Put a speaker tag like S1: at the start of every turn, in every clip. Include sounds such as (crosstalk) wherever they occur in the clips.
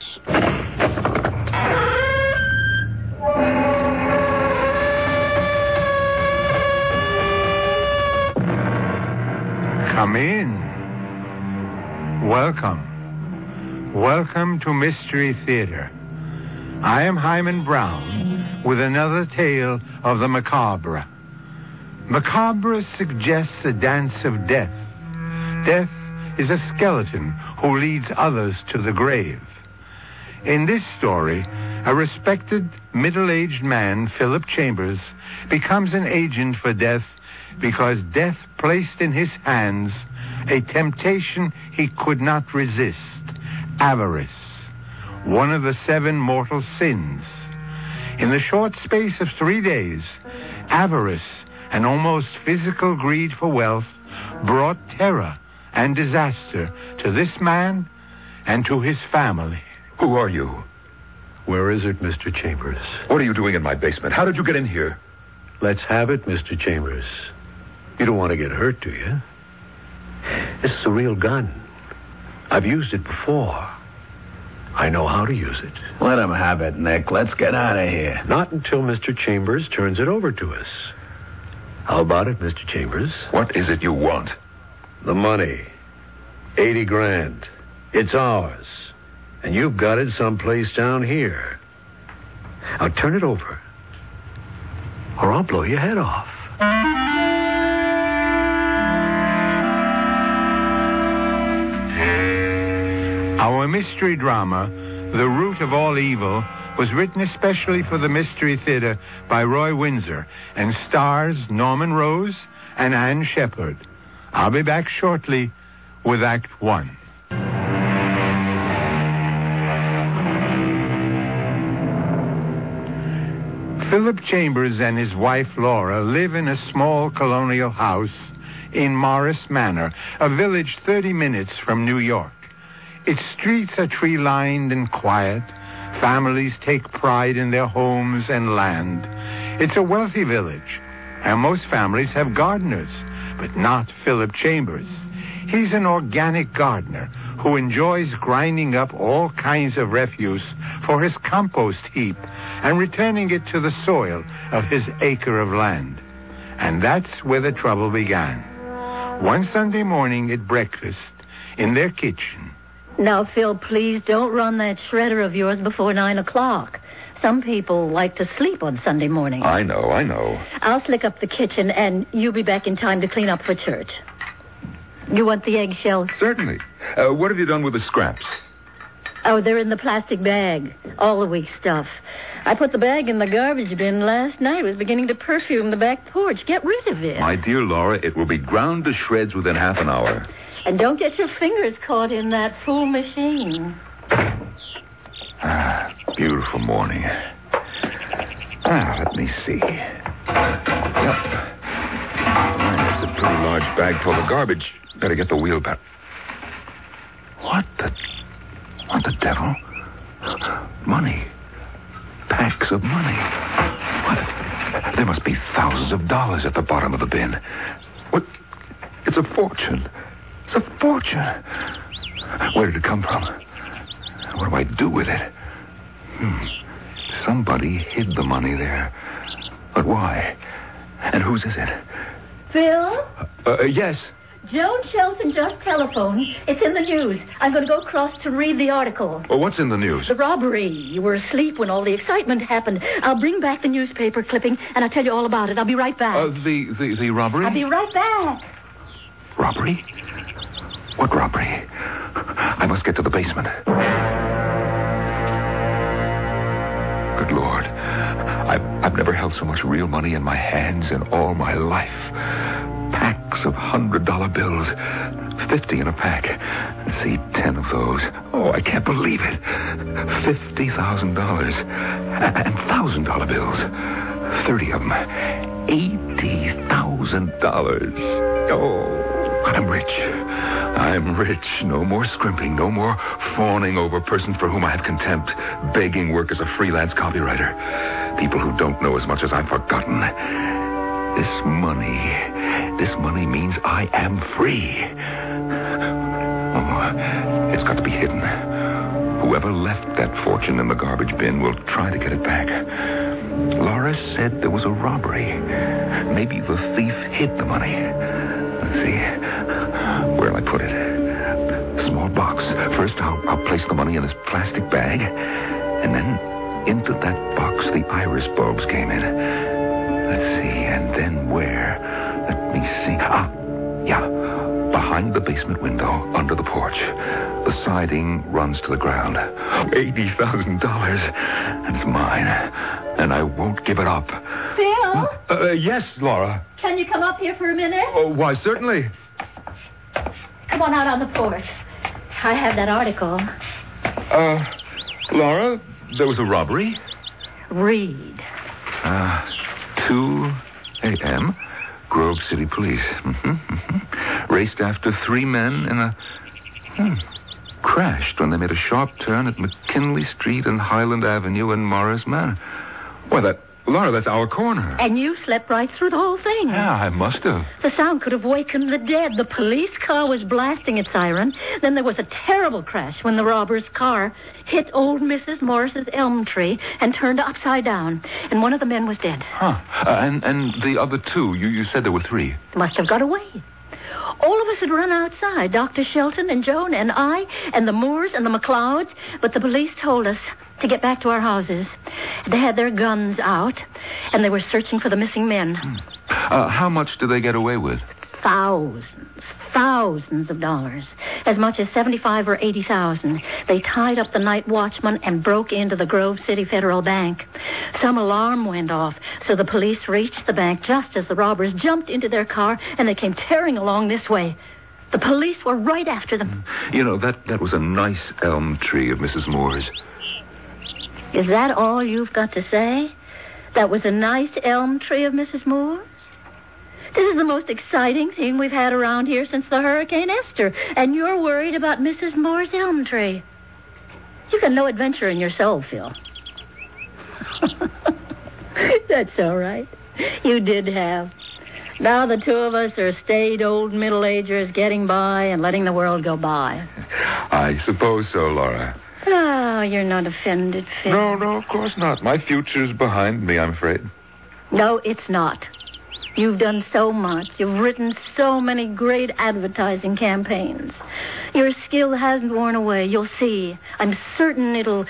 S1: Come in. Welcome. Welcome to Mystery Theater. I am Himan Brown with another tale of the macabre. Macabre suggests a dance of death. Death is a skeleton who leads others to the grave. In this story, a respected middle-aged man, Philip Chambers, becomes an agent for death because death placed in his hands a temptation he could not resist, avarice, one of the seven mortal sins. In the short space of three days, avarice and almost physical greed for wealth brought terror and disaster to this man and to his family.
S2: Who are you?
S3: Where is it, Mr. Chambers?
S2: What are you doing in my basement? How did you get in here?
S3: Let's have it, Mr. Chambers. You don't want to get hurt, do you? This is a real gun. I've used it before. I know how to use it.
S4: Let him have it, Nick. Let's get out of here.
S3: Not until Mr. Chambers turns it over to us. How about it, Mr. Chambers?
S2: What is it you want?
S3: The money. 80 grand. It's ours. And you've got it someplace down here. Now turn it over. Or I'll blow your head off.
S1: Our mystery drama, The Root of All Evil, was written especially for the Mystery Theater by Roy Windsor and stars Norman Rose and Anne Shepard. I'll be back shortly with Act One. Philip Chambers and his wife Laura live in a small colonial house in Morris Manor, a village 30 minutes from New York. Its streets are tree lined and quiet. Families take pride in their homes and land. It's a wealthy village, and most families have gardeners, but not Philip Chambers. He's an organic gardener who enjoys grinding up all kinds of refuse for his compost heap and returning it to the soil of his acre of land. And that's where the trouble began. One Sunday morning at breakfast, in their kitchen,
S5: Now, Phil, please don't run that shredder of yours before nine o'clock. Some people like to sleep on Sunday morning.
S2: I know, I know.
S5: I'll slick up the kitchen, and you'll be back in time to clean up for church. You want the eggshells?
S2: Certainly. Uh, what have you done with the scraps?
S5: Oh, they're in the plastic bag. All the week stuff. I put the bag in the garbage bin last night. It was beginning to perfume the back porch. Get rid of it.
S2: My dear Laura, it will be ground to shreds within half an hour.
S5: And don't get your fingers caught in that fool machine.
S2: Ah, beautiful morning. Ah, let me see. Yep. Pretty large bag full of garbage. Better get the wheelbarrow. What the... What the devil? Money. Packs of money. What? There must be thousands of dollars at the bottom of the bin. What? It's a fortune. It's a fortune. Where did it come from? What do I do with it? Hmm. Somebody hid the money there. But why? And whose is it?
S5: Phil?
S2: Uh, yes.
S5: Joan Shelton just telephoned. It's in the news. I'm going to go across to read the article.
S2: Well, what's in the news?
S5: The robbery. You were asleep when all the excitement happened. I'll bring back the newspaper clipping and I'll tell you all about it. I'll be right back.
S2: Uh, the, the, the robbery?
S5: I'll be right back.
S2: Robbery? What robbery? I must get to the basement. Lord. I've, I've never held so much real money in my hands in all my life. Packs of hundred dollar bills. Fifty in a pack. See, ten of those. Oh, I can't believe it. Fifty thousand dollars. And thousand dollar bills. Thirty of them. Eighty thousand dollars. Oh, I'm rich. I'm rich. No more scrimping. No more fawning over persons for whom I have contempt. Begging work as a freelance copywriter. People who don't know as much as I've forgotten. This money, this money means I am free. Oh, it's got to be hidden. Whoever left that fortune in the garbage bin will try to get it back. Laura said there was a robbery. Maybe the thief hid the money. Let's see. Where'll I put it? Small box. First, I'll, I'll place the money in this plastic bag. And then into that box, the iris bulbs came in. Let's see. And then where? Let me see. Ah, yeah. Behind the basement window, under the porch. The siding runs to the ground. $80,000. That's mine. And I won't give it up.
S5: Phil,
S2: Uh, yes, Laura.
S5: can you come up here for a minute?
S2: Oh, why, certainly.
S5: Come on out on the porch. I have that article.
S2: Uh, Laura, there was a robbery.
S5: Read.
S2: Uh, 2 a.m. Grove City Police. hmm hmm Raced after three men in a. Hmm, crashed when they made a sharp turn at McKinley Street and Highland Avenue in Morris Manor. Why, that. Laura, that's our corner.
S5: And you slept right through the whole thing.
S2: Yeah, I must have.
S5: The sound could have wakened the dead. The police car was blasting its siren. Then there was a terrible crash when the robber's car hit old Mrs. Morris's elm tree and turned upside down. And one of the men was dead.
S2: Huh. Uh, and, and the other two, you, you said there were three.
S5: Must have got away. All of us had run outside, Dr. Shelton and Joan and I, and the Moores and the McLeods, but the police told us to get back to our houses. They had their guns out, and they were searching for the missing men.
S2: Uh, how much do they get away with?
S5: Thousands, thousands of dollars. As much as 75 or 80,000. They tied up the night watchman and broke into the Grove City Federal Bank. Some alarm went off, so the police reached the bank just as the robbers jumped into their car and they came tearing along this way. The police were right after them.
S2: You know, that, that was a nice elm tree of Mrs. Moore's.
S5: Is that all you've got to say? That was a nice elm tree of Mrs. Moore's? This is the most exciting thing we've had around here since the Hurricane Esther, and you're worried about Mrs. Moore's elm tree. You've got no adventure in your soul, Phil. (laughs) That's all right. You did have. Now the two of us are staid old middle agers getting by and letting the world go by.
S2: I suppose so, Laura.
S5: Oh, you're not offended, Phil.
S2: No, no, of course not. My future's behind me, I'm afraid.
S5: No, it's not. You've done so much. You've written so many great advertising campaigns. Your skill hasn't worn away. You'll see. I'm certain it'll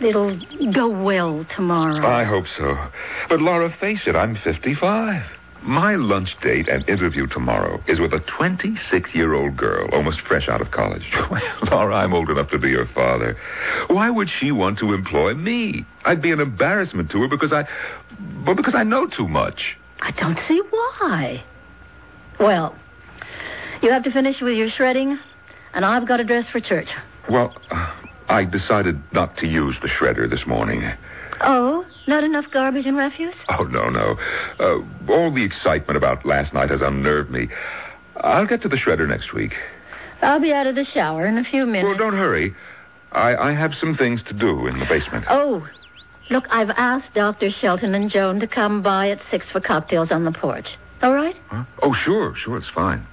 S5: it'll go well tomorrow.
S2: I hope so. But Laura, face it, I'm 55. My lunch date and interview tomorrow is with a 26 year old girl, almost fresh out of college. (laughs) Well, Laura, I'm old enough to be her father. Why would she want to employ me? I'd be an embarrassment to her because I. Well, because I know too much.
S5: I don't see why. Well, you have to finish with your shredding, and I've got a dress for church.
S2: Well, I decided not to use the shredder this morning.
S5: Oh, not enough garbage and refuse?
S2: Oh, no, no. Uh, all the excitement about last night has unnerved me. I'll get to the shredder next week.
S5: I'll be out of the shower in a few minutes.
S2: Well, don't hurry. I, I have some things to do in the basement.
S5: Oh, look, I've asked Dr. Shelton and Joan to come by at six for cocktails on the porch. All right?
S2: Huh? Oh, sure, sure, it's fine.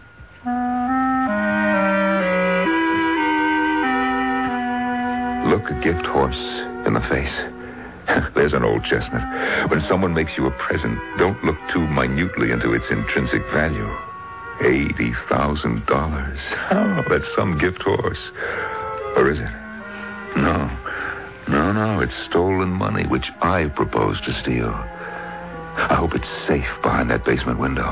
S2: Look a gift horse in the face. There's an old chestnut. When someone makes you a present, don't look too minutely into its intrinsic value. Eighty thousand dollars. Oh, that's some gift horse. Or is it? No. No, no, it's stolen money, which I propose to steal. I hope it's safe behind that basement window.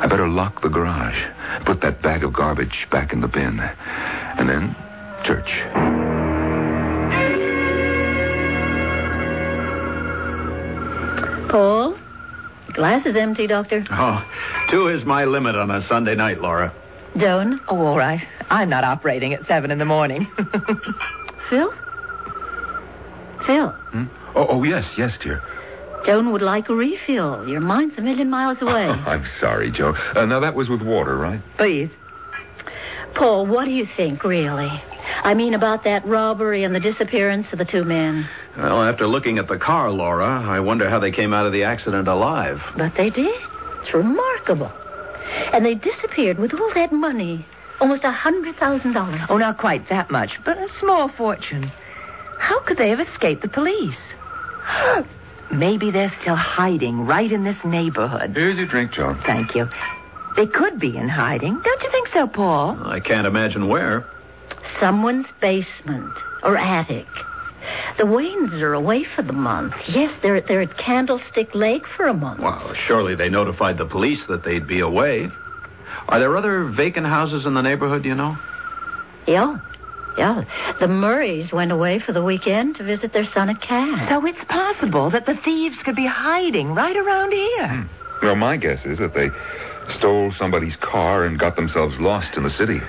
S2: I better lock the garage, put that bag of garbage back in the bin, and then church.
S5: Glass is empty, Doctor.
S4: Oh, two is my limit on a Sunday night, Laura.
S5: Joan?
S6: Oh, all right. I'm not operating at seven in the morning. (laughs)
S5: Phil? Phil,
S2: Hmm? Oh, oh, yes, yes, dear.
S5: Joan would like a refill. Your mind's a million miles away.
S2: Oh, I'm sorry, Joe. Uh, now, that was with water, right?
S6: Please.
S5: Paul, what do you think, really? I mean, about that robbery and the disappearance of the two men.
S4: Well, after looking at the car, Laura, I wonder how they came out of the accident alive.
S5: But they did. It's remarkable. And they disappeared with all that money. Almost a hundred thousand dollars.
S6: Oh, not quite that much, but a small fortune. How could they have escaped the police? (gasps) Maybe they're still hiding right in this neighborhood.
S2: Here's your drink, Joan.
S6: Thank you. They could be in hiding. Don't you think so, Paul?
S4: I can't imagine where.
S5: Someone's basement or attic. The Waynes are away for the month. Yes, they're they're at Candlestick Lake for a month.
S4: Well, surely they notified the police that they'd be away. Are there other vacant houses in the neighborhood, you know?
S5: Yeah. Yeah. The Murrays went away for the weekend to visit their son at Cass.
S6: So it's possible that the thieves could be hiding right around here. Hmm.
S2: Well, my guess is that they stole somebody's car and got themselves lost in the city.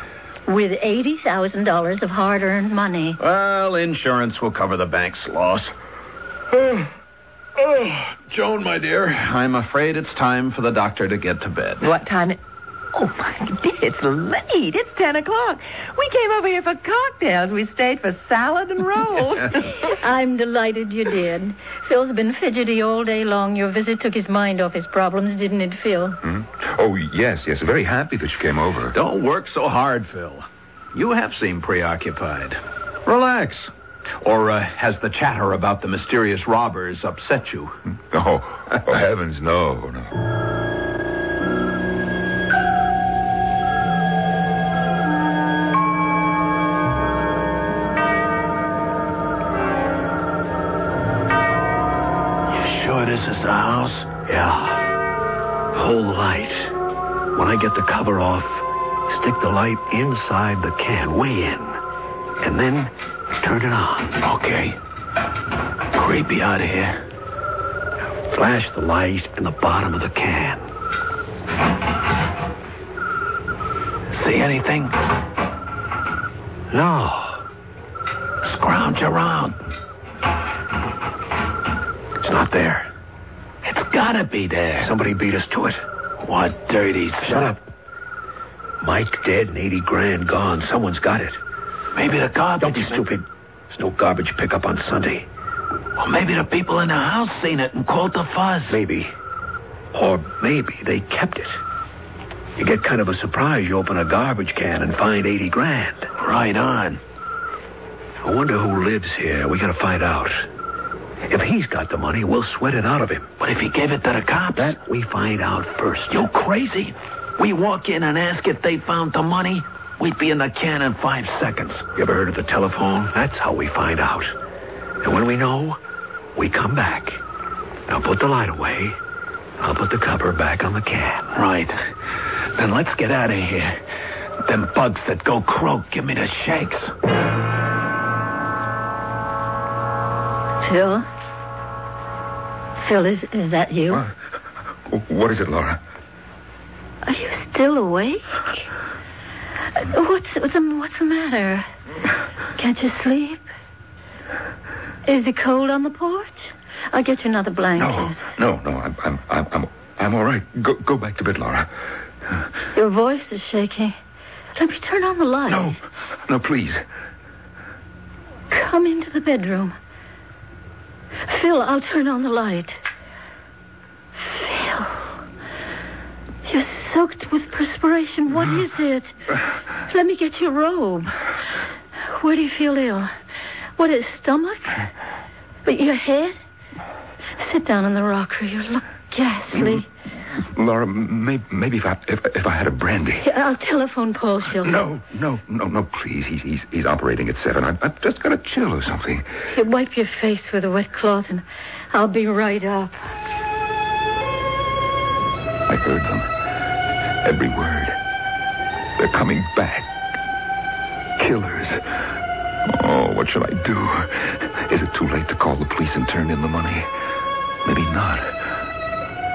S5: With eighty thousand dollars of hard earned money.
S4: Well, insurance will cover the bank's loss. Oh, oh, Joan, my dear, I'm afraid it's time for the doctor to get to bed.
S6: What time it... Oh, my dear, it's late. It's 10 o'clock. We came over here for cocktails. We stayed for salad and rolls. (laughs)
S5: I'm delighted you did. Phil's been fidgety all day long. Your visit took his mind off his problems, didn't it, Phil?
S2: Hmm? Oh, yes, yes. Very happy that you came over.
S4: Don't work so hard, Phil. You have seemed preoccupied. Relax. Or uh, has the chatter about the mysterious robbers upset you? (laughs)
S2: Oh, oh heavens, no, no.
S3: This is the house? Yeah. Hold the light. When I get the cover off, stick the light inside the can, way in. And then turn it on. Okay. Creepy out of here. Flash the light in the bottom of the can. See anything? No. Scrounge around. It's not there. Gotta be there. Somebody beat us to it. What dirty Shut up. Mike dead and 80 grand gone. Someone's got it. Maybe the garbage. Don't be stupid. There's no garbage pickup on Sunday. Well, maybe the people in the house seen it and called the fuzz. Maybe. Or maybe they kept it. You get kind of a surprise. You open a garbage can and find 80 grand. Right on. I wonder who lives here. We gotta find out. If he's got the money, we'll sweat it out of him. But if he gave it to the cops? That we find out first. You crazy? We walk in and ask if they found the money? We'd be in the can in five seconds. You ever heard of the telephone? That's how we find out. And when we know, we come back. Now put the light away. I'll put the cover back on the can. Right. Then let's get out of here. Them bugs that go croak give me the shakes.
S5: Phil? Phil, is, is that you?
S2: What? What is it, Laura?
S5: Are you still awake? What's, what's, the, what's the matter? Can't you sleep? Is it cold on the porch? I'll get you another blanket.
S2: No, no, no. I'm, I'm, I'm, I'm, I'm all right. Go, go back to bed, Laura.
S5: Your voice is shaking. Let me turn on the light.
S2: No, no, please.
S5: Come into the bedroom. Phil, I'll turn on the light. Phil. You're soaked with perspiration. What is it? Let me get your robe. Where do you feel ill? What is stomach? But your head? Sit down on the rocker. You look ghastly.
S2: Laura, maybe, maybe if I if, if I had a brandy.
S5: I'll telephone Paul Shelton.
S2: No, no, no, no, please. He's he's he's operating at seven. I'm, I'm just gonna chill or something.
S5: You wipe your face with a wet cloth and I'll be right up.
S2: I heard them. Every word. They're coming back. Killers. Oh, what shall I do? Is it too late to call the police and turn in the money? Maybe not.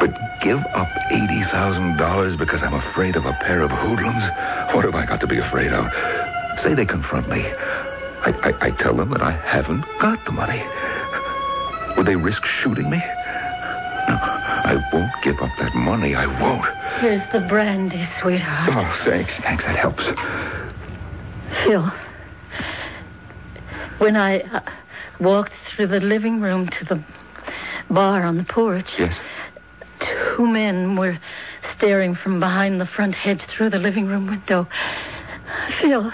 S2: But give up $80,000 because I'm afraid of a pair of hoodlums? What have I got to be afraid of? Say they confront me. I, I, I tell them that I haven't got the money. Would they risk shooting me? No, I won't give up that money. I won't.
S5: Here's the brandy, sweetheart.
S2: Oh, thanks. Thanks. That helps.
S5: Phil, when I uh, walked through the living room to the bar on the porch,
S2: Yes.
S5: Two men were staring from behind the front hedge through the living room window. Phil,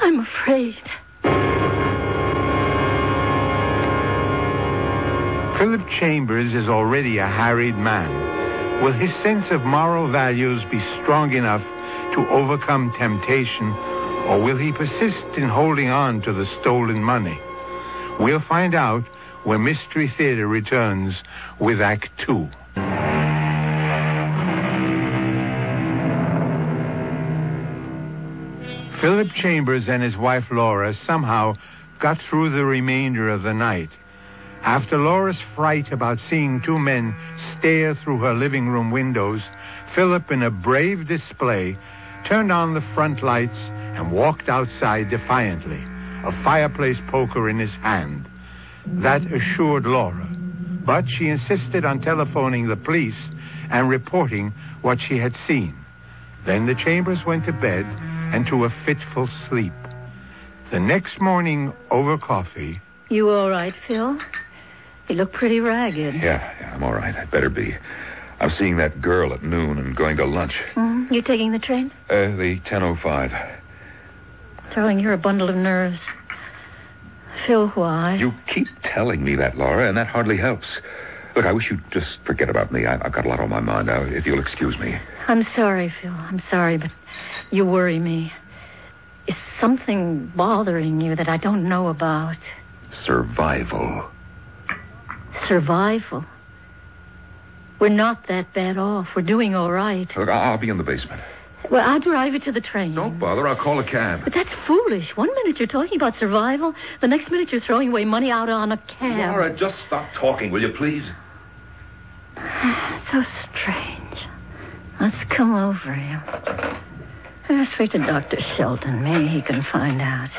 S5: I'm afraid.
S1: Philip Chambers is already a harried man. Will his sense of moral values be strong enough to overcome temptation, or will he persist in holding on to the stolen money? We'll find out when Mystery Theater returns with Act Two. Philip Chambers and his wife Laura somehow got through the remainder of the night. After Laura's fright about seeing two men stare through her living room windows, Philip, in a brave display, turned on the front lights and walked outside defiantly, a fireplace poker in his hand. That assured Laura, but she insisted on telephoning the police and reporting what she had seen. Then the Chambers went to bed and to a fitful sleep. The next morning, over coffee,
S5: You all right, Phil? You look pretty ragged.
S2: Yeah, yeah, I'm all right. I'd better be. I'm seeing that girl at noon and going to lunch.
S5: Hmm? You taking the train?
S2: Uh, the 10.05.
S5: Darling, you're a bundle of nerves. Phil, why?
S2: You keep telling me that, Laura, and that hardly helps. Look, I wish you'd just forget about me. I, I've got a lot on my mind now, if you'll excuse me.
S5: I'm sorry, Phil. I'm sorry, but you worry me. Is something bothering you that I don't know about?
S2: Survival.
S5: Survival. We're not that bad off. We're doing all right.
S2: Look, I- I'll be in the basement.
S5: Well, I'll drive you to the train.
S2: Don't bother. I'll call a cab.
S5: But that's foolish. One minute you're talking about survival, the next minute you're throwing away money out on a cab.
S2: Laura, just stop talking, will you, please? (sighs)
S5: So strange. Let's come over here. Let's speak to Dr. Shelton. Maybe he can find out.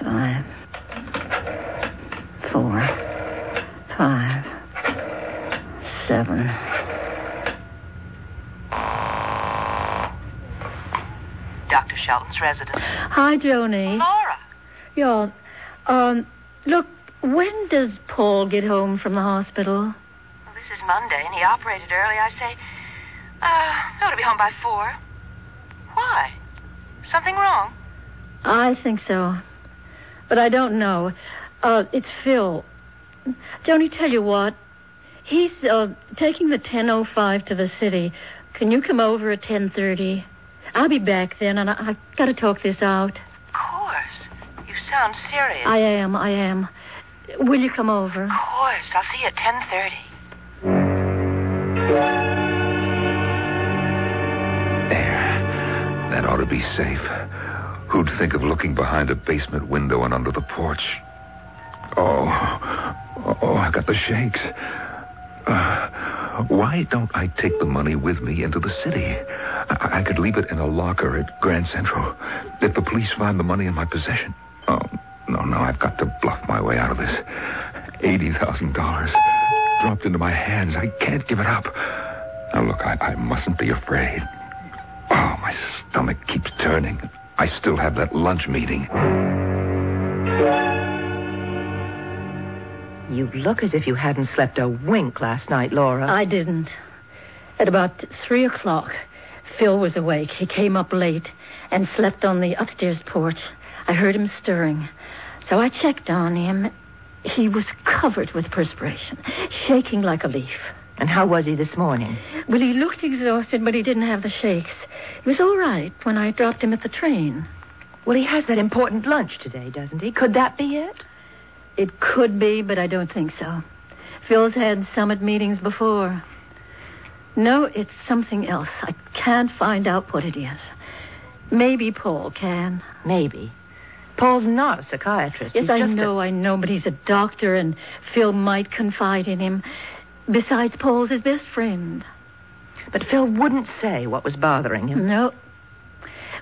S5: Five, four, five, seven.
S6: Dr. Shelton's residence.
S5: Hi, Joni.
S6: Laura.
S5: Yeah. Um, look, when does Paul get home from the hospital?
S6: This is Monday, and he operated early. I say, uh, ought to be home by four. Why? Something wrong?
S5: I think so. But I don't know. Uh, it's Phil. Joni, tell you what. He's uh, taking the 10.05 to the city. Can you come over at 10.30? I'll be back then, and I, I've got to talk this out.
S6: Of course. You sound serious.
S5: I am, I am. Will you come over?
S6: Of course. I'll see you at 10.30.
S2: There. That ought to be safe. Who'd think of looking behind a basement window and under the porch? Oh, oh, I got the shakes. Uh, why don't I take the money with me into the city? I, I could leave it in a locker at Grand Central. If the police find the money in my possession. Oh, no, no, I've got to bluff my way out of this. $80,000 dropped into my hands. I can't give it up. Now, look, I, I mustn't be afraid. Oh, my stomach keeps turning. I still have that lunch meeting.
S6: You look as if you hadn't slept a wink last night, Laura.
S5: I didn't. At about three o'clock, Phil was awake. He came up late and slept on the upstairs porch. I heard him stirring. So I checked on him. He was covered with perspiration, shaking like a leaf.
S6: And how was he this morning?
S5: Well, he looked exhausted, but he didn't have the shakes. He was all right when I dropped him at the train.
S6: Well, he has that important lunch today, doesn't he? Could that be it?
S5: It could be, but I don't think so. Phil's had summit meetings before. No, it's something else. I can't find out what it is. Maybe Paul can.
S6: Maybe. Paul's not a psychiatrist.
S5: Yes,
S6: He's
S5: I
S6: just a-
S5: know, I know, but he's a doctor, and Phil might confide in him. Besides, Paul's his best friend.
S6: But Phil wouldn't say what was bothering him.
S5: No.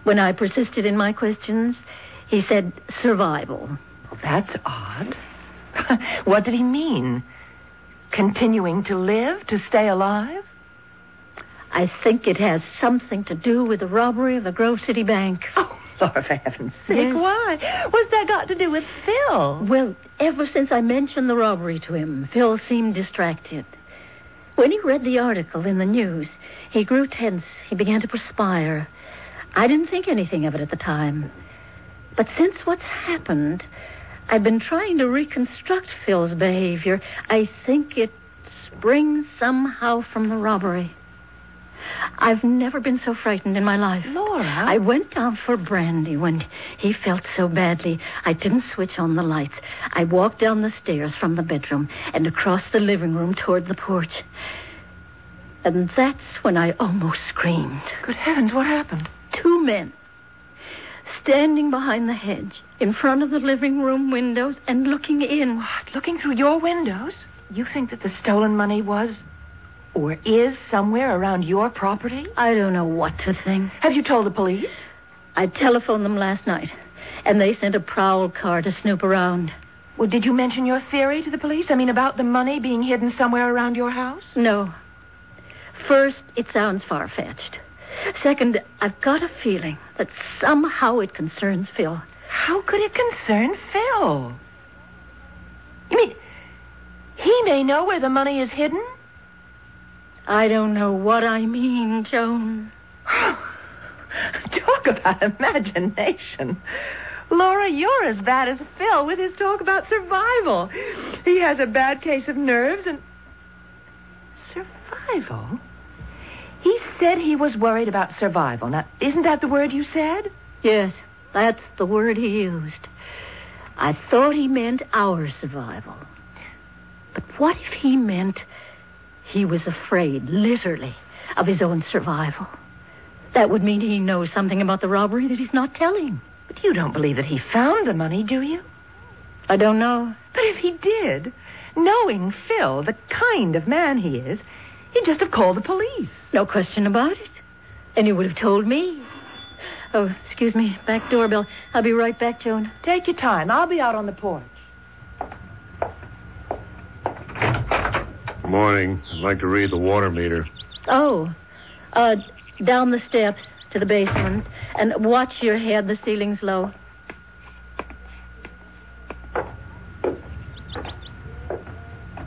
S5: When I persisted in my questions, he said survival.
S6: Well, that's odd. (laughs) what did he mean? Continuing to live, to stay alive?
S5: I think it has something to do with the robbery of the Grove City Bank.
S6: Oh, Lord, for heaven's sake,
S5: Yes.
S6: why? What's that got to do with Phil?
S5: Well, ever since I mentioned the robbery to him, Phil seemed distracted. When he read the article in the news, he grew tense. He began to perspire. I didn't think anything of it at the time. But since what's happened, I've been trying to reconstruct Phil's behavior. I think it springs somehow from the robbery. I've never been so frightened in my life.
S6: Laura?
S5: I went down for brandy when he felt so badly. I didn't switch on the lights. I walked down the stairs from the bedroom and across the living room toward the porch. And that's when I almost screamed.
S6: Good heavens, what happened?
S5: Two men standing behind the hedge in front of the living room windows and looking in.
S6: What? Looking through your windows? You think that the stolen money was or is somewhere around your property?
S5: I don't know what to think.
S6: Have you told the police?
S5: I telephoned them last night, and they sent a prowl car to snoop around.
S6: Well, did you mention your theory to the police? I mean, about the money being hidden somewhere around your house?
S5: No. First, it sounds far fetched. Second, I've got a feeling that somehow it concerns Phil.
S6: How could it concern Phil? You mean he may know where the money is hidden?
S5: I don't know what I mean, Joan. (gasps)
S6: Talk about imagination. Laura, you're as bad as Phil with his talk about survival. He has a bad case of nerves and. Survival? He said he was worried about survival. Now, isn't that the word you said?
S5: Yes, that's the word he used. I thought he meant our survival. But what if he meant he was afraid, literally, of his own survival? That would mean he knows something about the robbery that he's not telling.
S6: But you don't believe that he found the money, do you?
S5: I don't know.
S6: But if he did, knowing Phil, the kind of man he is, he'd just have called the police.
S5: No question about it. And he would have told me. Oh, excuse me. Back doorbell. I'll be right back, Joan.
S6: Take your time. I'll be out on the porch.
S3: Morning. I'd like to read the water meter.
S5: Oh, uh, down the steps to the basement. And watch your head. The ceiling's low.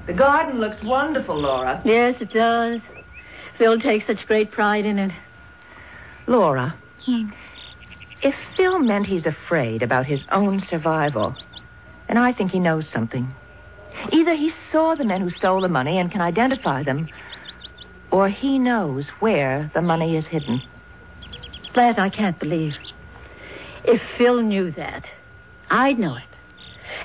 S6: The garden looks wonderful, Laura.
S5: Yes, it does. Phil takes such great pride in it.
S6: Laura, if Phil meant he's afraid about his own survival, then I think he knows something. Either he saw the men who stole the money and can identify them, or he knows where the money is hidden.
S5: That I can't believe. If Phil knew that, I'd know it.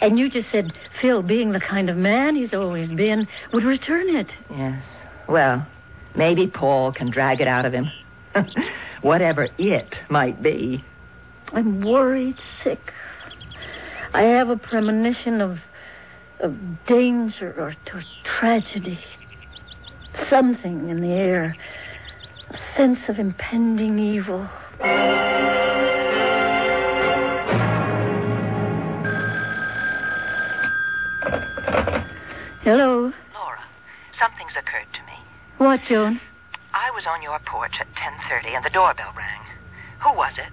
S5: And you just said Phil, being the kind of man he's always been, would return it.
S6: Yes. Well, maybe Paul can drag it out of him. (laughs) Whatever it might be.
S5: I'm worried sick. I have a premonition of of danger or to tragedy. Something in the air. A sense of impending evil. Hello.
S7: Laura, something's occurred to me.
S5: What, Joan?
S7: I was on your porch at 10:30 and the doorbell rang. Who was it?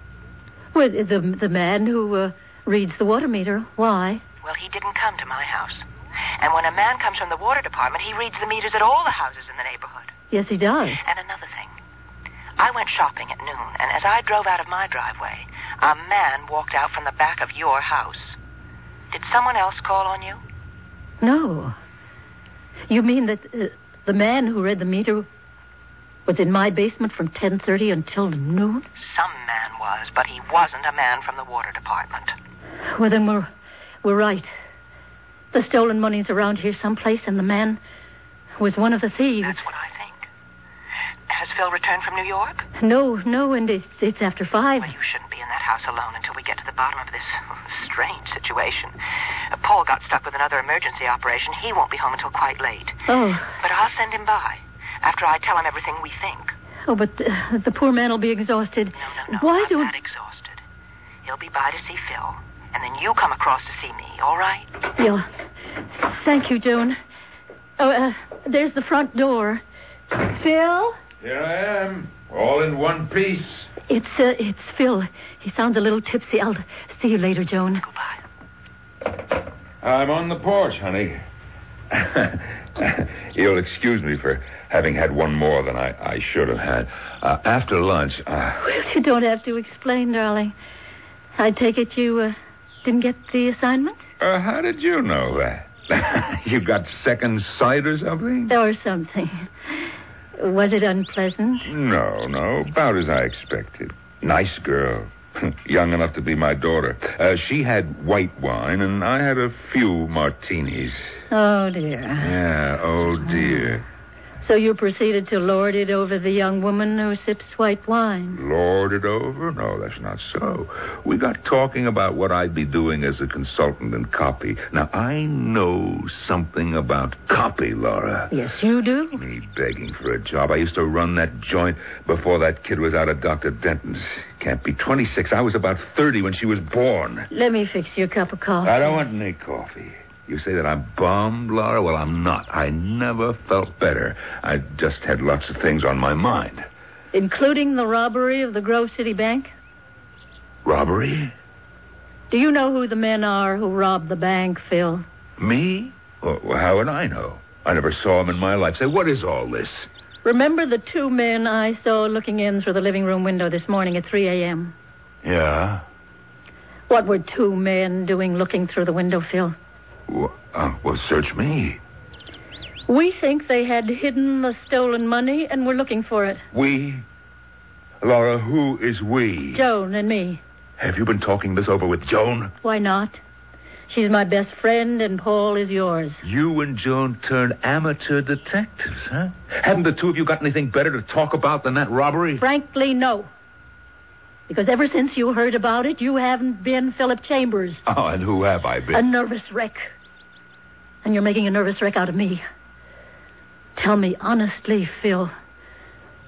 S5: Well, the the man who uh, reads the water meter. Why?
S7: Well, he didn't come to my house. And when a man comes from the water department, he reads the meters at all the houses in the neighborhood.
S5: Yes, he does.
S7: And another thing. I went shopping at noon, and as I drove out of my driveway, a man walked out from the back of your house. Did someone else call on you?
S5: No. You mean that uh, the man who read the meter was in my basement from 10:30 until noon?
S7: Some man was, but he wasn't a man from the water department.
S5: Well, then we're we're right. The stolen money's around here someplace, and the man was one of the thieves.
S7: That's what I think. Has Phil returned from New York?
S5: No, no, and it's, it's after five.
S7: Well, you shouldn't be in that house alone until we get to the bottom of this (laughs) strange situation. Uh, Paul got stuck with another emergency operation. He won't be home until quite late.
S5: Oh,
S7: But I'll send him by after I tell him everything we think.
S5: oh, but uh, the poor man will be exhausted.
S7: No, no, no.
S5: Why
S7: not
S5: don't...
S7: that exhausted. He'll be by to see Phil, and then you come across to see me, all right?
S5: Yeah. Thank you, Joan. Oh, uh, there's the front door. Phil?
S2: Here I am, all in one piece.
S5: It's, uh, it's Phil. He sounds a little tipsy. I'll see you later, Joan.
S7: Goodbye.
S2: I'm on the porch, honey. (laughs) You'll excuse me for having had one more than I, I should have had. Uh, after lunch, uh,
S5: Well, you don't have to explain, darling. I take it you uh, didn't get the assignment?
S2: uh, how did you know that? (laughs) you got second sight or something?
S5: Or something. Was it unpleasant?
S2: No, no, about as I expected. Nice girl. (laughs) Young enough to be my daughter. Uh, she had white wine, and I had a few martinis.
S5: Oh, dear.
S2: Yeah, oh dear.
S5: So you proceeded to lord it over the young woman who sips white wine.
S2: Lord it over? No, that's not so. We got talking about what I'd be doing as a consultant in copy. Now, I know something about copy, Laura.
S5: Yes, you do.
S2: Me begging for a job. I used to run that joint before that kid was out of Dr. Denton's. Can't be 26. I was about 30 when she was born.
S5: Let me fix you a cup of coffee.
S2: I don't want any coffee. You say that I'm bummed, Laura? Well, I'm not. I never felt better. I just had lots of things on my mind.
S5: Including the robbery of the Grove City Bank?
S2: Robbery?
S5: Do you know who the men are who robbed the bank, Phil?
S2: Me? Well, how would I know? I never saw them in my life. Say, what is all this?
S5: Remember the two men I saw looking in through the living room window this morning at 3 a.m.?
S2: Yeah?
S5: What were two men doing looking through the window, Phil?
S2: Well, uh, well, search me.
S5: We think they had hidden the stolen money and were looking for it.
S2: We? Laura, who is we?
S5: Joan and me.
S2: Have you been talking this over with Joan?
S5: Why not? She's my best friend, and Paul is yours.
S2: You and Joan turned amateur detectives, huh? Haven't the two of you got anything better to talk about than that robbery?
S5: Frankly, no. Because ever since you heard about it, you haven't been Philip Chambers.
S2: Oh, and who have I been?
S5: A nervous wreck. And you're making a nervous wreck out of me. Tell me honestly, Phil.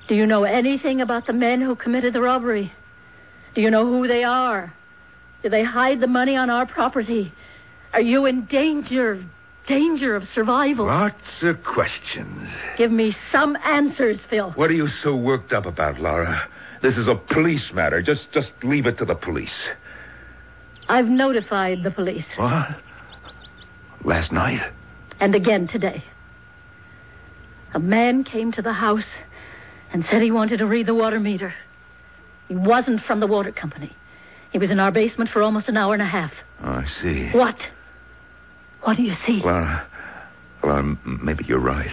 S5: Do you know anything about the men who committed the robbery? Do you know who they are? Do they hide the money on our property? Are you in danger, danger of survival?
S2: Lots of questions.
S5: Give me some answers, Phil.
S2: What are you so worked up about, Laura? This is a police matter. Just just leave it to the police.
S5: I've notified the police.
S2: What? Last night?
S5: And again today. A man came to the house and said he wanted to read the water meter. He wasn't from the water company. He was in our basement for almost an hour and a half.
S2: Oh, I see.
S5: What? What do you see?
S2: Well, m- maybe you're right.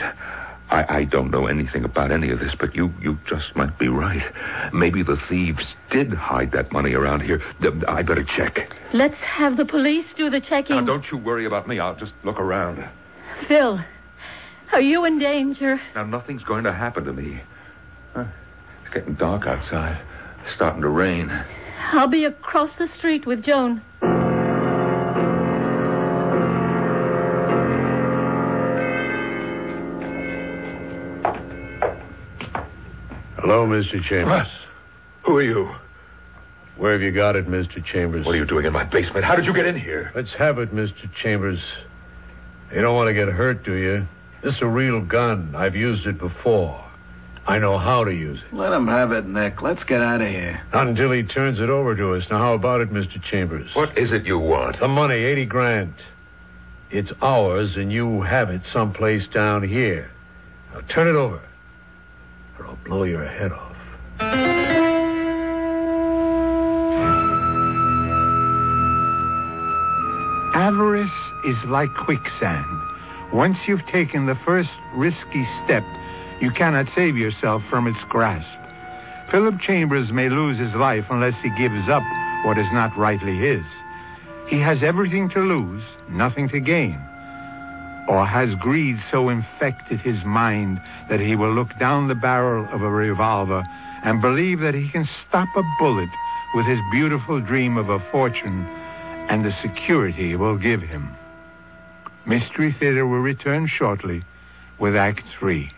S2: I, I don't know anything about any of this, but you, you just might be right. Maybe the thieves did hide that money around here. D- I better check.
S5: Let's have the police do the checking.
S2: Now, don't you worry about me. I'll just look around.
S5: Phil, are you in danger?
S2: Now, nothing's going to happen to me. Huh? It's getting dark outside. It's starting to rain.
S5: I'll be across the street with Joan.
S3: Hello, Mr. Chambers. What?
S2: Who are you?
S3: Where have you got it, Mr. Chambers?
S2: What are you doing in my basement? How did you get in here?
S3: Let's have it, Mr. Chambers. You don't want to get hurt, do you? This is a real gun. I've used it before. I know how to use it.
S4: Let him have it, Nick. Let's get out of here.
S3: Not until he turns it over to us. Now, how about it, Mr. Chambers?
S2: What is it you want?
S3: The money, 80 grand. It's ours, and you have it someplace down here. Now, turn it over, or I'll blow your head off.
S1: Avarice is like quicksand. Once you've taken the first risky step, you cannot save yourself from its grasp. Philip Chambers may lose his life unless he gives up what is not rightly his. He has everything to lose, nothing to gain. Or has greed so infected his mind that he will look down the barrel of a revolver and believe that he can stop a bullet with his beautiful dream of a fortune and the security it will give him? Mystery Theater will return shortly with Act Three.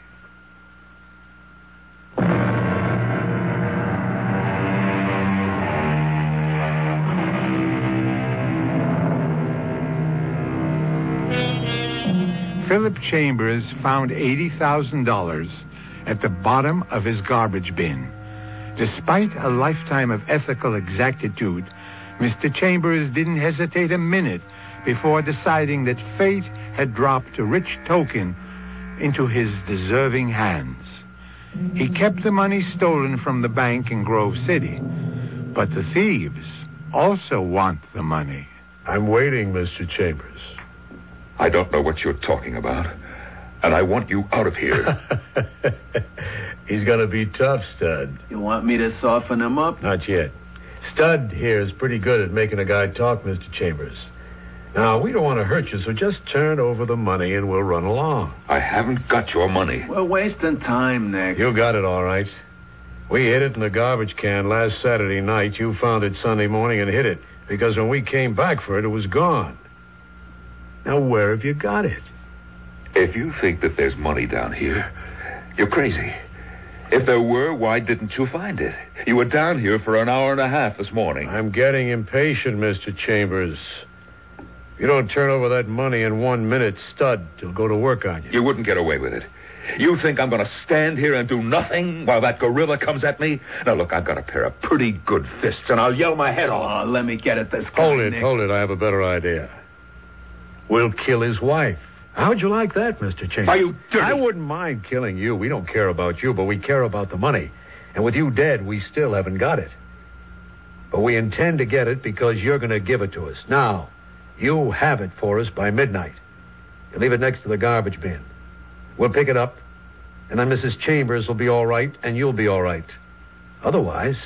S1: Philip Chambers found $80,000 at the bottom of his garbage bin. Despite a lifetime of ethical exactitude, Mr. Chambers didn't hesitate a minute before deciding that fate had dropped a rich token into his deserving hands. He kept the money stolen from the bank in Grove City, but the thieves also want the money.
S3: I'm waiting, Mr. Chambers.
S2: I don't know what you're talking about, and I want you out of here. (laughs)
S3: He's gonna be tough, Stud.
S4: You want me to soften him up?
S3: Not yet. Stud here is pretty good at making a guy talk, Mr. Chambers. Now, we don't want to hurt you, so just turn over the money and we'll run along.
S2: I haven't got your money.
S4: We're wasting time, Nick.
S3: You got it all right. We hid it in the garbage can last Saturday night. You found it Sunday morning and hid it because when we came back for it, it was gone. Now, where have you got it?
S2: If you think that there's money down here, you're crazy. If there were, why didn't you find it? You were down here for an hour and a half this morning.
S3: I'm getting impatient, Mr. Chambers. If you don't turn over that money in one minute, Stud will go to work on you.
S2: You wouldn't get away with it. You think I'm going to stand here and do nothing while that gorilla comes at me? Now, look, I've got a pair of pretty good fists, and I'll yell my head off.
S4: Oh, let me get at this guy,
S3: Hold it,
S4: Nick.
S3: hold it. I have a better idea. We'll kill his wife. How'd you like that, Mr. Chambers?
S2: Are you dirty?
S3: I wouldn't mind killing you. We don't care about you, but we care about the money. And with you dead, we still haven't got it. But we intend to get it because you're going to give it to us. Now, you have it for us by midnight. You leave it next to the garbage bin. We'll pick it up, and then Mrs. Chambers will be all right, and you'll be all right. Otherwise,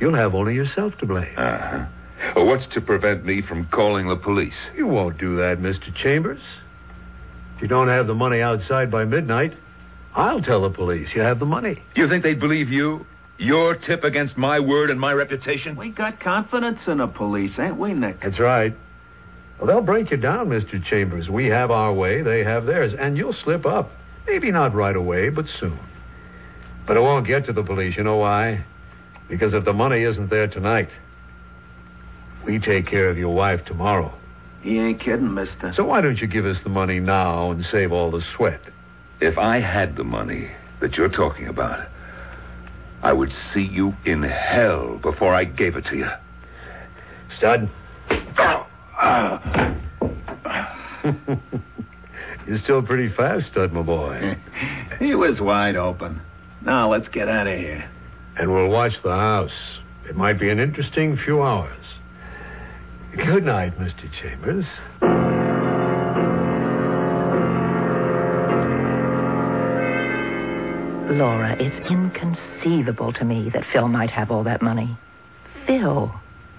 S3: you'll have only yourself to blame.
S2: Uh-huh. Well, what's to prevent me from calling the police?
S3: You won't do that, Mr. Chambers. If you don't have the money outside by midnight, I'll tell the police you have the money.
S2: You think they'd believe you? Your tip against my word and my reputation?
S4: We got confidence in the police, ain't we, Nick?
S3: That's right. Well, they'll break you down, Mr. Chambers. We have our way, they have theirs, and you'll slip up. Maybe not right away, but soon. But it won't get to the police. You know why? Because if the money isn't there tonight, we take care of your wife tomorrow.
S4: He ain't kidding, mister.
S3: So why don't you give us the money now and save all the sweat?
S2: If I had the money that you're talking about, I would see you in hell before I gave it to you.
S3: Stud. (laughs) You're still pretty fast, Stud, my boy. (laughs)
S4: he was wide open. Now let's get out of here.
S3: And we'll watch the house. It might be an interesting few hours. Good night, Mr. Chambers.
S6: Laura, it's inconceivable to me that Phil might have all that money. Phil.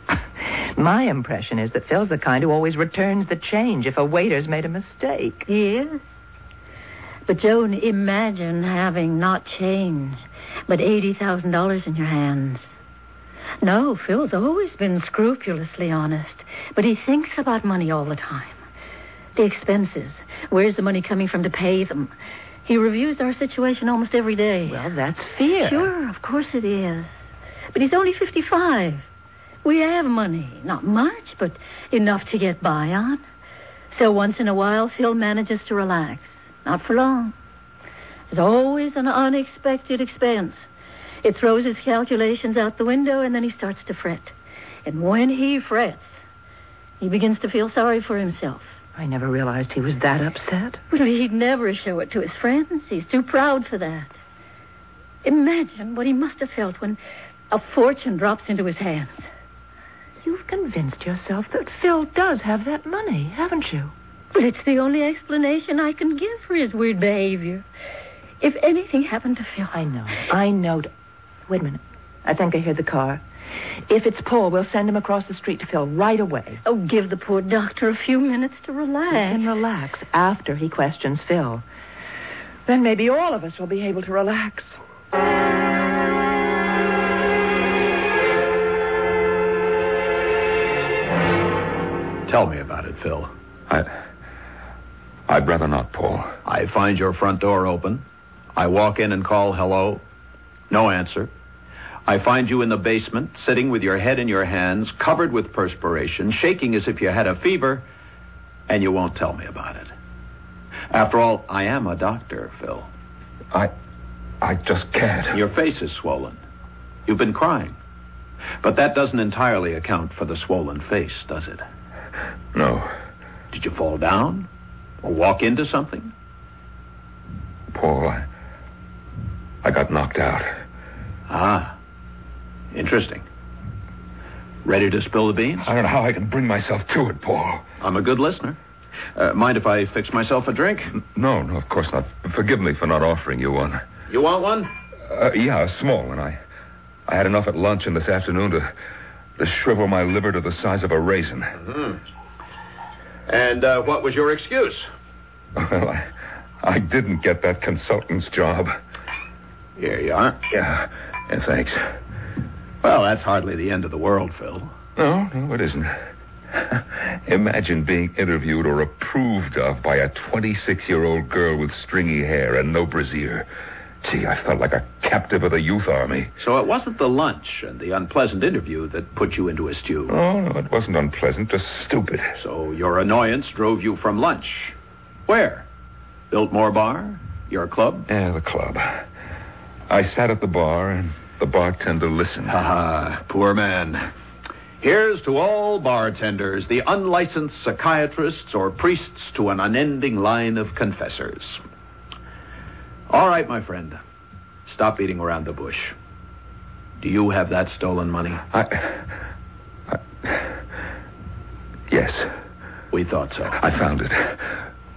S6: (laughs) My impression is that Phil's the kind who always returns the change if a waiter's made a mistake.
S5: Yes. But, Joan, imagine having not change, but $80,000 in your hands. No, Phil's always been scrupulously honest, but he thinks about money all the time. The expenses. Where's the money coming from to pay them? He reviews our situation almost every day.
S6: Well, that's fear.
S5: Sure, of course it is. But he's only 55. We have money. Not much, but enough to get by on. So once in a while, Phil manages to relax. Not for long. There's always an unexpected expense. It throws his calculations out the window, and then he starts to fret. And when he frets, he begins to feel sorry for himself.
S6: I never realized he was that upset.
S5: Well, he'd never show it to his friends. He's too proud for that. Imagine what he must have felt when a fortune drops into his hands.
S6: You've convinced yourself that Phil does have that money, haven't you?
S5: Well, it's the only explanation I can give for his weird behavior. If anything happened to Phil.
S6: I know. I know. Wait a minute. I think I hear the car. If it's Paul, we'll send him across the street to Phil right away.
S5: Oh, give the poor doctor a few minutes to relax.
S6: He can relax after he questions Phil. Then maybe all of us will be able to relax.
S4: Tell me about it, Phil.
S2: I. I'd rather not, Paul.
S4: I find your front door open. I walk in and call hello. No answer. I find you in the basement, sitting with your head in your hands, covered with perspiration, shaking as if you had a fever, and you won't tell me about it. After all, I am a doctor, Phil.
S2: I. I just can't.
S4: Your face is swollen. You've been crying. But that doesn't entirely account for the swollen face, does it?
S2: No.
S4: Did you fall down? Or walk into something?
S2: Paul, I. I got knocked out.
S4: Ah. Interesting. Ready to spill the beans?
S2: I don't know how I can bring myself to it, Paul.
S4: I'm a good listener. Uh, mind if I fix myself a drink?
S2: No, no, of course not. Forgive me for not offering you one.
S4: You want one?
S2: Uh, yeah, a small one. I, I had enough at lunch and this afternoon to, to shrivel my liver to the size of a raisin.
S4: Mm-hmm. And uh, what was your excuse? (laughs)
S2: Well, I, I didn't get that consultant's job.
S4: Here you are.
S2: Yeah, yeah, thanks.
S4: Well, that's hardly the end of the world, Phil.
S2: No, no, it isn't. (laughs) Imagine being interviewed or approved of by a 26 year old girl with stringy hair and no brassiere. Gee, I felt like a captive of the youth army.
S4: So it wasn't the lunch and the unpleasant interview that put you into a stew.
S2: Oh, no, it wasn't unpleasant, just stupid.
S4: So your annoyance drove you from lunch. Where? Biltmore Bar? Your club?
S2: Yeah, the club. I sat at the bar and the bartender listened.
S4: Ha ha, poor man. Here's to all bartenders, the unlicensed psychiatrists or priests to an unending line of confessors. All right, my friend. Stop beating around the bush. Do you have that stolen money?
S2: I. I yes.
S4: We thought so.
S2: I found it.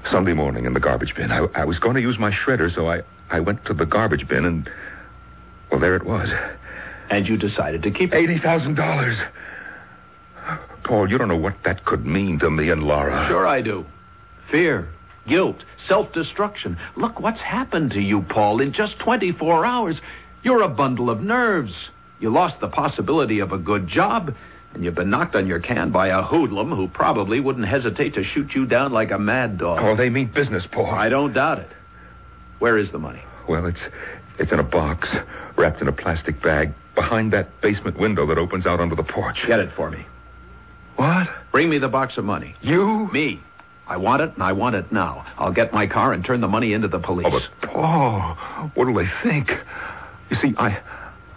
S2: Sunday morning in the garbage bin. I, I was going to use my shredder, so I, I went to the garbage bin and. Well, there it was.
S4: And you decided to keep it?
S2: $80,000. Paul, you don't know what that could mean to me and Laura.
S4: Sure I do. Fear, guilt, self-destruction. Look what's happened to you, Paul, in just 24 hours. You're a bundle of nerves. You lost the possibility of a good job, and you've been knocked on your can by a hoodlum who probably wouldn't hesitate to shoot you down like a mad dog.
S2: Oh, they mean business, Paul.
S4: I don't doubt it. Where is the money?
S2: Well, it's it's in a box, wrapped in a plastic bag, behind that basement window that opens out onto the porch.
S4: Get it for me.
S2: What?
S4: Bring me the box of money.
S2: You?
S4: Me. I want it, and I want it now. I'll get my car and turn the money into the police.
S2: Oh, but Paul, what'll they think? You see, I,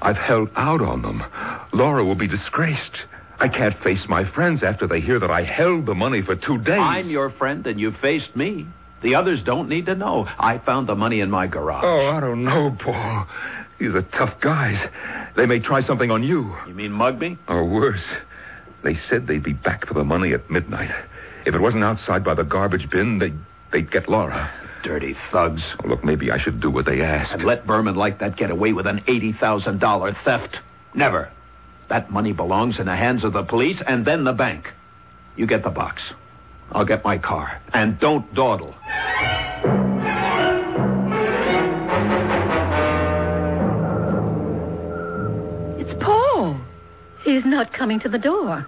S2: I've held out on them. Laura will be disgraced. I can't face my friends after they hear that I held the money for two days.
S4: I'm your friend, and you faced me. The others don't need to know. I found the money in my garage.
S2: Oh, I don't know, Paul. These are tough guys. They may try something on you.
S4: You mean mug me?
S2: Or worse. They said they'd be back for the money at midnight. If it wasn't outside by the garbage bin, they'd, they'd get Laura.
S4: Dirty thugs.
S2: Oh, look, maybe I should do what they asked.
S4: And let vermin like that get away with an $80,000 theft. Never. That money belongs in the hands of the police and then the bank. You get the box. I'll get my car. And don't dawdle.
S5: It's Paul. He's not coming to the door.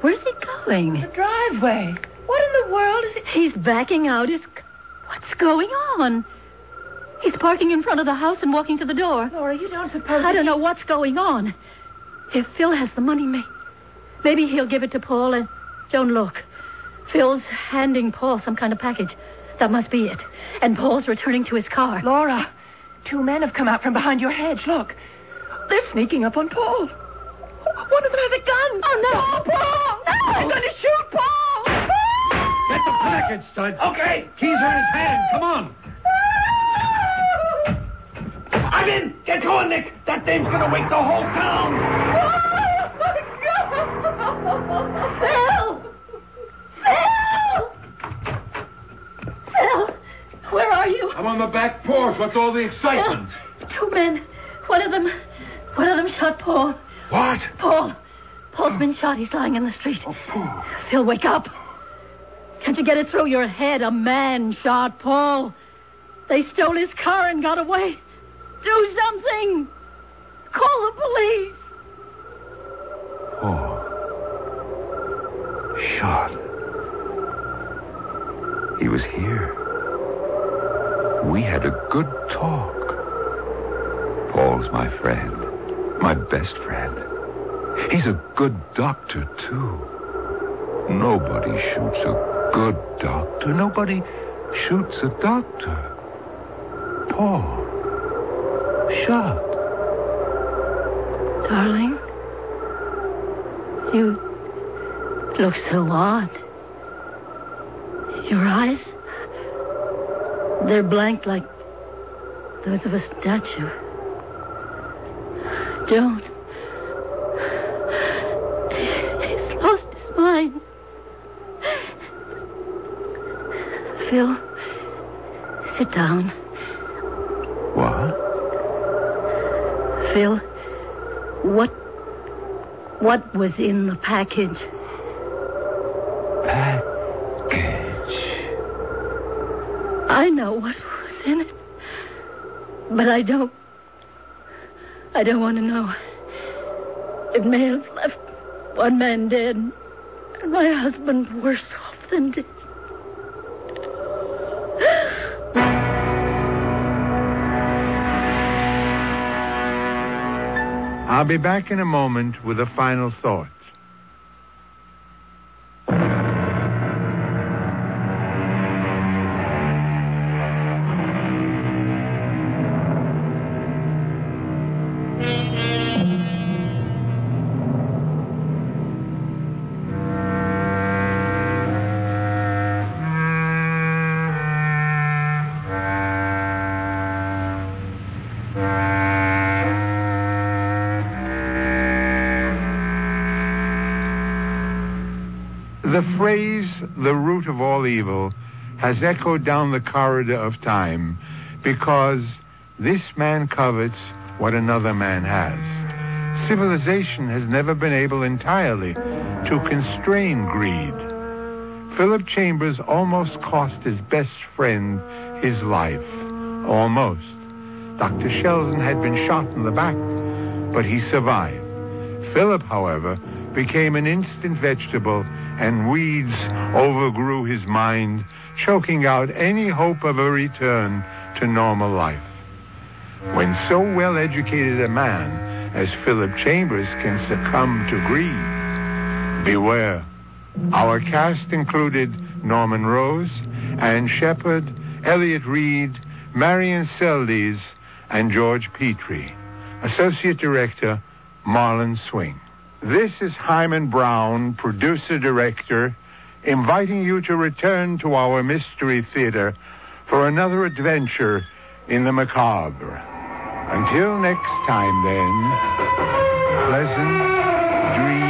S5: Where's he going?
S6: The driveway. What in the world is it?
S5: He's backing out his. What's going on? He's parking in front of the house and walking to the door.
S6: Laura, you don't suppose.
S5: I don't know what's going on. If Phil has the money, may... maybe he'll give it to Paul and. Joan, look. Phil's handing Paul some kind of package. That must be it. And Paul's returning to his car.
S6: Laura, two men have come out from behind your hedge. Look. They're sneaking up on Paul. One of them has a gun.
S5: Oh, no.
S6: No, Paul! No! They're going to shoot Paul!
S3: Get the package, Stud. Okay. Keys are in his hand. Come on.
S4: I'm in! Get going, Nick! That dame's gonna wake the whole town!
S5: Phil! Phil! Phil! Where are you?
S3: I'm on the back porch. What's all the excitement?
S5: Two men. One of them. One of them shot Paul.
S2: What?
S5: Paul. Paul's been shot. He's lying in the street.
S2: Oh, Paul.
S5: Phil, wake up. Can't you get it through your head? A man shot Paul. They stole his car and got away. Do something. Call the police.
S2: Oh. Shot. He was here. We had a good talk. Paul's my friend. My best friend. He's a good doctor, too. Nobody shoots a good doctor. Nobody shoots a doctor. Paul. Shot.
S5: Darling, you look so odd. Your eyes, they're blank like those of a statue. Don't. He's lost his mind. Phil, sit down.
S2: What
S5: was in the package?
S2: Package.
S5: I know what was in it. But I don't I don't want to know. It may have left one man dead and my husband worse off than dead.
S1: I'll be back in a moment with a final thought. The phrase, the root of all evil, has echoed down the corridor of time because this man covets what another man has. Civilization has never been able entirely to constrain greed. Philip Chambers almost cost his best friend his life. Almost. Dr. Shelton had been shot in the back, but he survived. Philip, however, became an instant vegetable, and weeds overgrew his mind, choking out any hope of a return to normal life. When so well educated a man as Philip Chambers can succumb to greed, beware. Our cast included Norman Rose, Ann Shepherd, Elliott Reid, Marian Seldes, and George Petrie. Associate Director, Marlon Swing. This is Himan Brown, producer director, inviting you to return to our Mystery Theater for another adventure in the macabre. Until next time, then, pleasant dreams.